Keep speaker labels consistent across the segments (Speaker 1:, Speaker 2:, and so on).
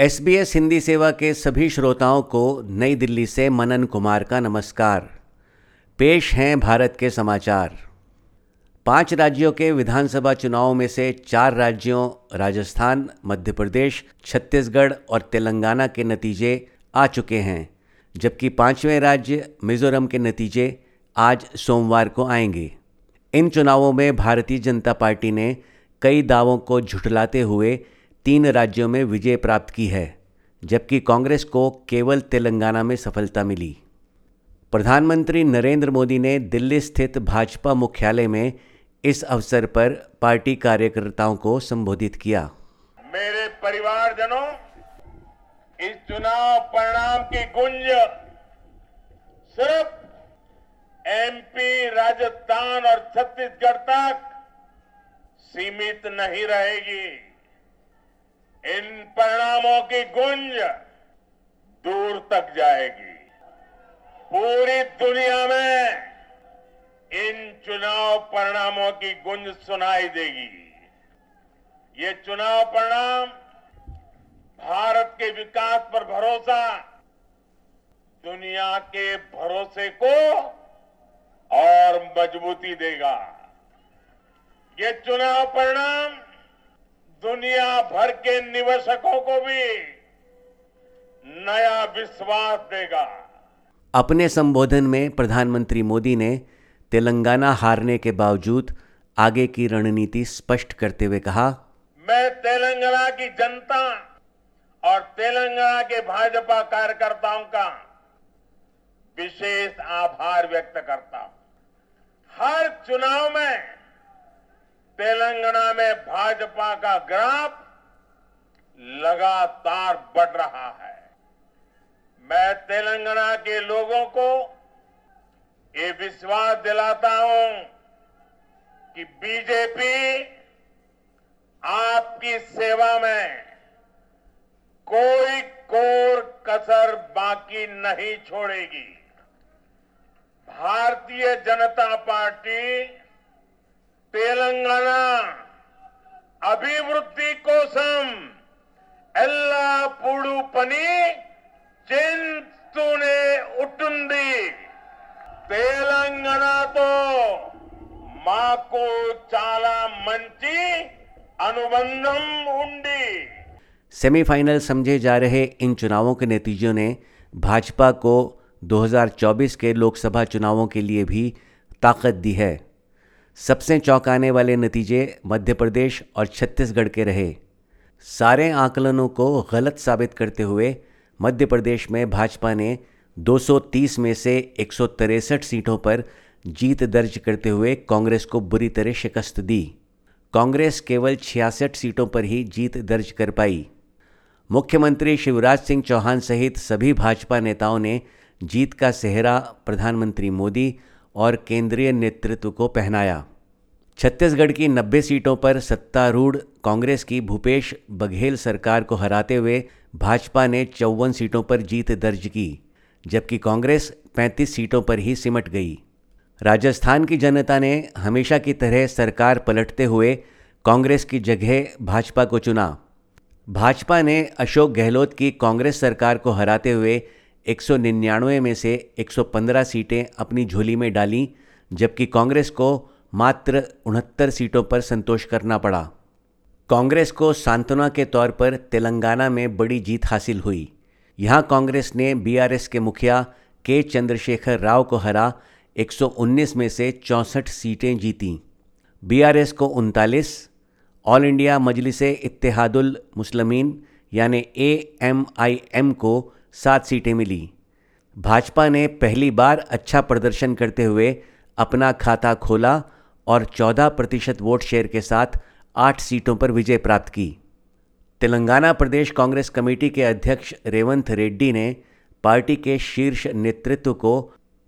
Speaker 1: S B S Hindi सेवा के सभी श्रोताओं को नई दिल्ली से मनन कुमार का नमस्कार। पेश हैं भारत के समाचार। पाँच राज्यों के विधानसभा चुनावों में से चार राज्यों, राजस्थान, मध्य प्रदेश, छत्तीसगढ़ और तेलंगाना के नतीजे आ चुके हैं, जबकि पाँचवें राज्य मिजोरम के नतीजे आज सोमवार को आएँगे। इन चुनावों में भारतीय जनता पार्टी ने कई दावों को झुठलाते हुए तीन राज्यों में विजय प्राप्त की है, जबकि कांग्रेस को केवल तेलंगाना में सफलता मिली। प्रधानमंत्री नरेंद्र मोदी ने दिल्ली स्थित भाजपा मुख्यालय में इस अवसर पर पार्टी कार्यकर्ताओं को संबोधित किया।
Speaker 2: मेरे परिवारजनों, इस चुनाव परिणाम की गुंज सिर्फ़ एमपी राजस्थान और छत्तीसगढ़ तक सीमित नहीं रहेगी। इन परिणामों की गुंज दूर तक जाएगी। पूरी दुनिया में इन चुनाव परिणामों की गुंज सुनाई देगी। ये चुनाव परिणाम भारत के विकास पर भरोसा, दुनिया के भरोसे को और मजबूती देगा। ये चुनाव परिणाम दुनिया भर के निवेशकों को भी नया विश्वास देगा।
Speaker 1: अपने संबोधन में प्रधानमंत्री मोदी ने तेलंगाना हारने के बावजूद आगे की रणनीति स्पष्ट करते हुए कहा
Speaker 2: मैं तेलंगाना की जनता और तेलंगाना के भाजपा कार्यकर्ताओं का विशेष आभार व्यक्त करता हूँ। हर चुनाव में तेलंगाना में भाजपा का ग्राफ लगातार बढ़ रहा है। मैं तेलंगाना के लोगों को ये विश्वास दिलाता हूँ कि बीजेपी आपकी सेवा में कोई कोर कसर बाकी नहीं छोड़ेगी। भारतीय जनता पार्टी तेलंगाना అభివృద్ధి కోసం ఎల్లప్పుడూ పని చేస్తూనే ఉంటుంది తెలంగాణతో మాకు చాలా మంచి అనుబంధం ఉంది
Speaker 1: सेमीफाइनल समझे जा रहे इन चुनावों के नतीजों ने भाजपा को 2024 के लोकसभा चुनावों के लिए भी ताकत दी है सबसे चौंकाने वाले नतीजे मध्य प्रदेश और छत्तीसगढ़ के रहे। सारे आकलनों को गलत साबित करते हुए मध्य प्रदेश में भाजपा ने 230 में से एक सीटों पर जीत दर्ज करते हुए कांग्रेस को बुरी तरह शिकस्त दी। कांग्रेस केवल छियासठ सीटों पर ही जीत दर्ज कर पाई। मुख्यमंत्री शिवराज सिंह चौहान सहित सभी भाजपा नेताओं ने जीत का सेहरा प्रधानमंत्री मोदी और केंद्रीय नेतृत्व को पहनाया। छत्तीसगढ़ की 90 सीटों पर सत्तारूढ़ कांग्रेस की भूपेश बघेल सरकार को हराते हुए भाजपा ने चौवन सीटों पर जीत दर्ज की, जबकि कांग्रेस 35 सीटों पर ही सिमट गई। राजस्थान की जनता ने हमेशा की तरह सरकार पलटते हुए कांग्रेस की जगह भाजपा को चुना। भाजपा ने अशोक गहलोत की कांग्रेस सरकार को हराते हुए 199 में से 115 सीटें अपनी झोली में डालीं, जबकि कांग्रेस को मात्र उनहत्तर सीटों पर संतोष करना पड़ा। कांग्रेस को सांत्वना के तौर पर तेलंगाना में बड़ी जीत हासिल हुई। यहाँ कांग्रेस ने बीआरएस के मुखिया के चंद्रशेखर राव को हरा 119 में से चौंसठ सीटें जीतीं। बीआरएस को उनतालीस, ऑल इंडिया मजलिस इत्तेहादुल मुस्लिमीन, यानी ए एम आई एम को सात सीटें मिली। भाजपा ने पहली बार अच्छा प्रदर्शन करते हुए अपना खाता खोला और 14 प्रतिशत वोट शेयर के साथ आठ सीटों पर विजय प्राप्त की। तेलंगाना प्रदेश कांग्रेस कमेटी के अध्यक्ष रेवंत रेड्डी ने पार्टी के शीर्ष नेतृत्व को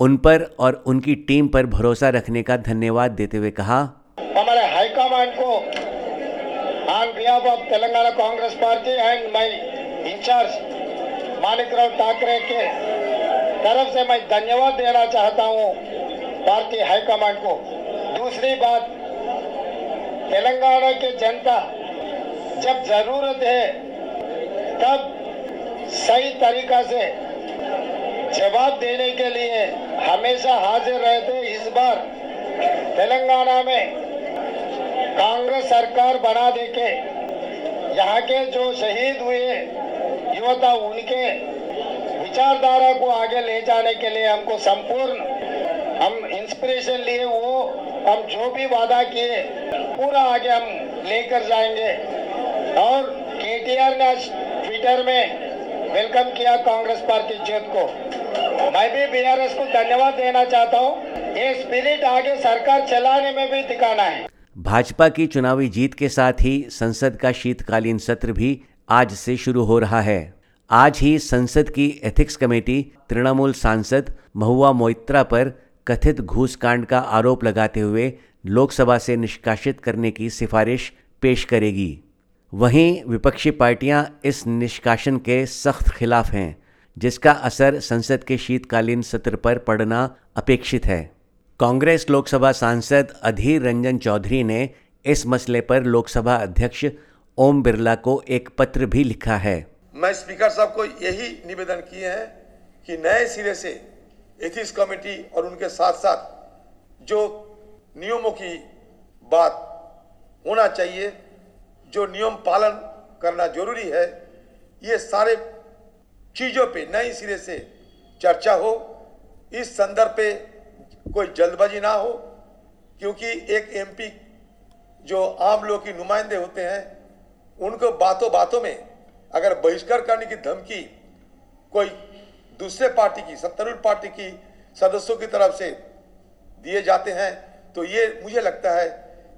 Speaker 1: उन पर और उनकी टीम पर भरोसा रखने का धन्यवाद देते हुए कहा,
Speaker 3: हमारे हाईकमांड को on behalf of Telangana Congress party and my incharge Manik Rao Thackeray के तरफ़ से मैं धन्यवाद देना चाहता हूँ भारतीय हाईकमांड को। दूसरी बात, तेलंगाना की जनता जब ज़रूरत है, तब सही तरीका से जवाब देने के लिए हमेशा हाजिर रहते इस बार तेलंगाना में कांग्रेस सरकार बना देके यहाँ के जो शहीद हुए युवता उनके विचारधारा को आगे ले जाने के लिए हमको संपूर्ण हम इंस्पिरेशन लिए वो, हम जो भी वादा किए, पूरा आगे हम लेकर जाएँगे। और केटीआर ने आज ट्विटर में वेलकम किया कांग्रेस पार्टी जीत को। मैं भी बीआरएस को धन्यवाद देना चाहता हूँ। ये स्पिरिट आगे सरकार चलाने में भी दिखाना है।
Speaker 1: भाजपा की चुनावी जीत के साथ ही संसद का शीतकालीन सत्र भी आज से शुरू हो रहा है। आज ही संसद की एथिक्स कमेटी तृणमूल सांसद महुआ मोइत्रा पर कथित घूस कांड का आरोप लगाते हुए लोकसभा से निष्कासित करने की सिफारिश पेश करेगी। वहीं विपक्षी पार्टियाँ इस निष्कासन के सख्त खिलाफ हैं, जिसका असर संसद के शीतकालीन सत्र पर पड़ना अपेक्षित है। कांग्रेस लोकसभा सांसद अधीर रंजन चौधरी ने इस मसले पर लोकसभा अध्यक्ष ओम बिरला को एक पत्र भी लिखा है।
Speaker 4: मैं स्पीकर साहब को यही निवेदन किए हैं कि नए सिरे से एथिक्स कमेटी और उनके साथ साथ जो नियमों की बात होना चाहिए, जो नियम पालन करना ज़रूरी है, ये सारे चीज़ों पे नए सिरे से चर्चा हो। इस संदर्भ पे कोई जल्दबाजी ना हो, क्योंकि एक एमपी जो आम लोग की नुमाइंदे होते हैं उनको बातों बातों में अगर बहिष्कार करने की धमकी कोई दूसरे पार्टी की, सत्तारूढ़ पार्टी की सदस्यों की तरफ़ से दिए जाते हैं तो ये मुझे लगता है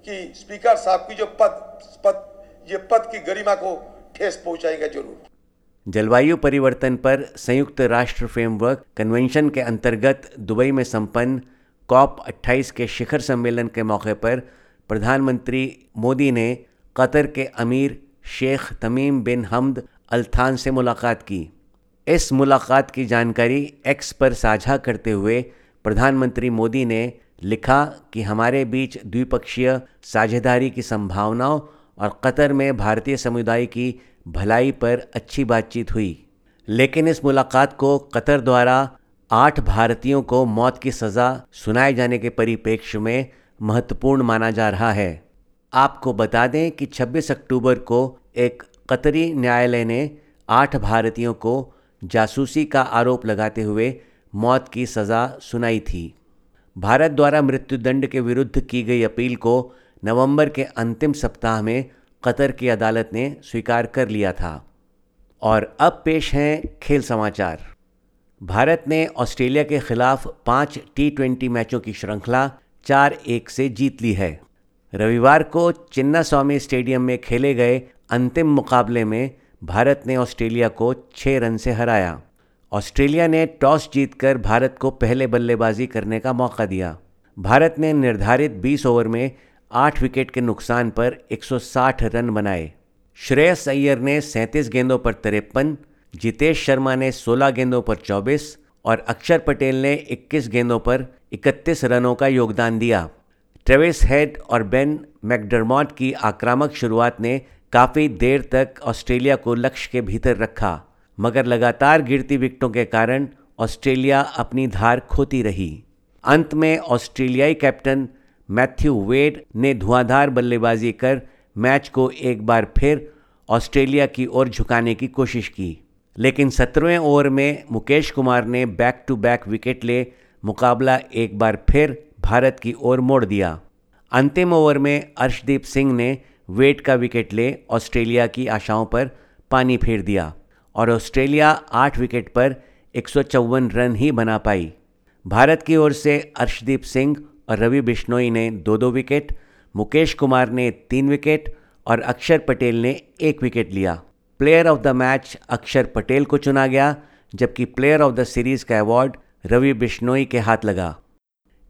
Speaker 4: कि स्पीकर साहब की जो पद पद, ये पद की गरिमा को ठेस पहुंचाएगा ज़रूर।
Speaker 1: जलवायु परिवर्तन पर संयुक्त राष्ट्र फ्रेमवर्क कन्वेंशन के अंतर्गत दुबई में संपन्न कॉप 28 के शिखर सम्मेलन के मौके पर प्रधानमंत्री मोदी ने कतर के अमीर शेख तमीम बिन हमद अल्थान से मुलाकात की। इस मुलाकात की जानकारी एक्स पर साझा करते हुए प्रधानमंत्री मोदी ने लिखा कि हमारे बीच द्विपक्षीय साझेदारी की संभावनाओं और कतर में भारतीय समुदाय की भलाई पर अच्छी बातचीत हुई। लेकिन इस मुलाकात को कतर द्वारा आठ भारतीयों को मौत की सज़ा सुनाए जाने के परिप्रेक्ष्य में महत्वपूर्ण माना जा रहा है। आपको बता दें कि 26 अक्टूबर को एक कतरी न्यायालय ने आठ भारतीयों को जासूसी का आरोप लगाते हुए मौत की सज़ा सुनाई थी। भारत द्वारा मृत्युदंड के विरुद्ध की गई अपील को नवंबर के अंतिम सप्ताह में कतर की अदालत ने स्वीकार कर लिया था। और अब पेश हैं खेल समाचार। भारत ने ऑस्ट्रेलिया के खिलाफ पाँच टी ट्वेंटी मैचों की श्रृंखला चार एक से जीत ली है। रविवार को चिन्ना स्वामी स्टेडियम में खेले गए अंतिम मुकाबले में भारत ने ऑस्ट्रेलिया को छः रन से हराया। ऑस्ट्रेलिया ने टॉस जीतकर भारत को पहले बल्लेबाजी करने का मौका दिया। भारत ने निर्धारित 20 ओवर में आठ विकेट के नुकसान पर 160 रन बनाए। श्रेयस अय्यर ने सैंतीस गेंदों पर तिरपन, जितेश शर्मा ने 16 गेंदों पर 24 और अक्षर पटेल ने 21 गेंदों पर 31 रनों का योगदान दिया। ट्रेविस हेड और बेन मैकडरमॉट की आक्रामक शुरुआत ने काफ़ी देर तक ऑस्ट्रेलिया को लक्ष्य के भीतर रखा, मगर लगातार गिरती विकटों के कारण ऑस्ट्रेलिया अपनी धार खोती रही। अंत में ऑस्ट्रेलियाई कैप्टन मैथ्यू वेड ने धुआंधार बल्लेबाजी कर मैच को एक बार फिर ऑस्ट्रेलिया की ओर झुकाने की कोशिश की, लेकिन सत्रहवें ओवर में मुकेश कुमार ने बैक टू बैक विकेट ले मुकाबला एक बार फिर भारत की ओर मोड़ दिया। अंतिम ओवर में अर्शदीप सिंह ने वेट का विकेट ले ऑस्ट्रेलिया की आशाओं पर पानी फेर दिया और ऑस्ट्रेलिया आठ विकेट पर एक सौ चौवन रन ही बना पाई। भारत की ओर से अर्शदीप सिंह और रवि बिश्नोई ने दो दो विकेट, मुकेश कुमार ने तीन विकेट और अक्षर पटेल ने एक विकेट लिया। प्लेयर ऑफ़ द मैच अक्षर पटेल को चुना गया, जबकि प्लेयर ऑफ़ द सीरीज़ का अवार्ड रवि बिश्नोई के हाथ लगा।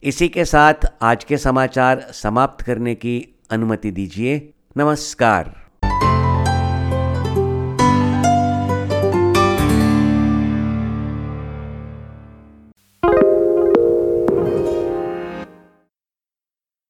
Speaker 1: इसी के साथ आज के समाचार समाप्त करने की अनुमति दीजिए। नमस्कार।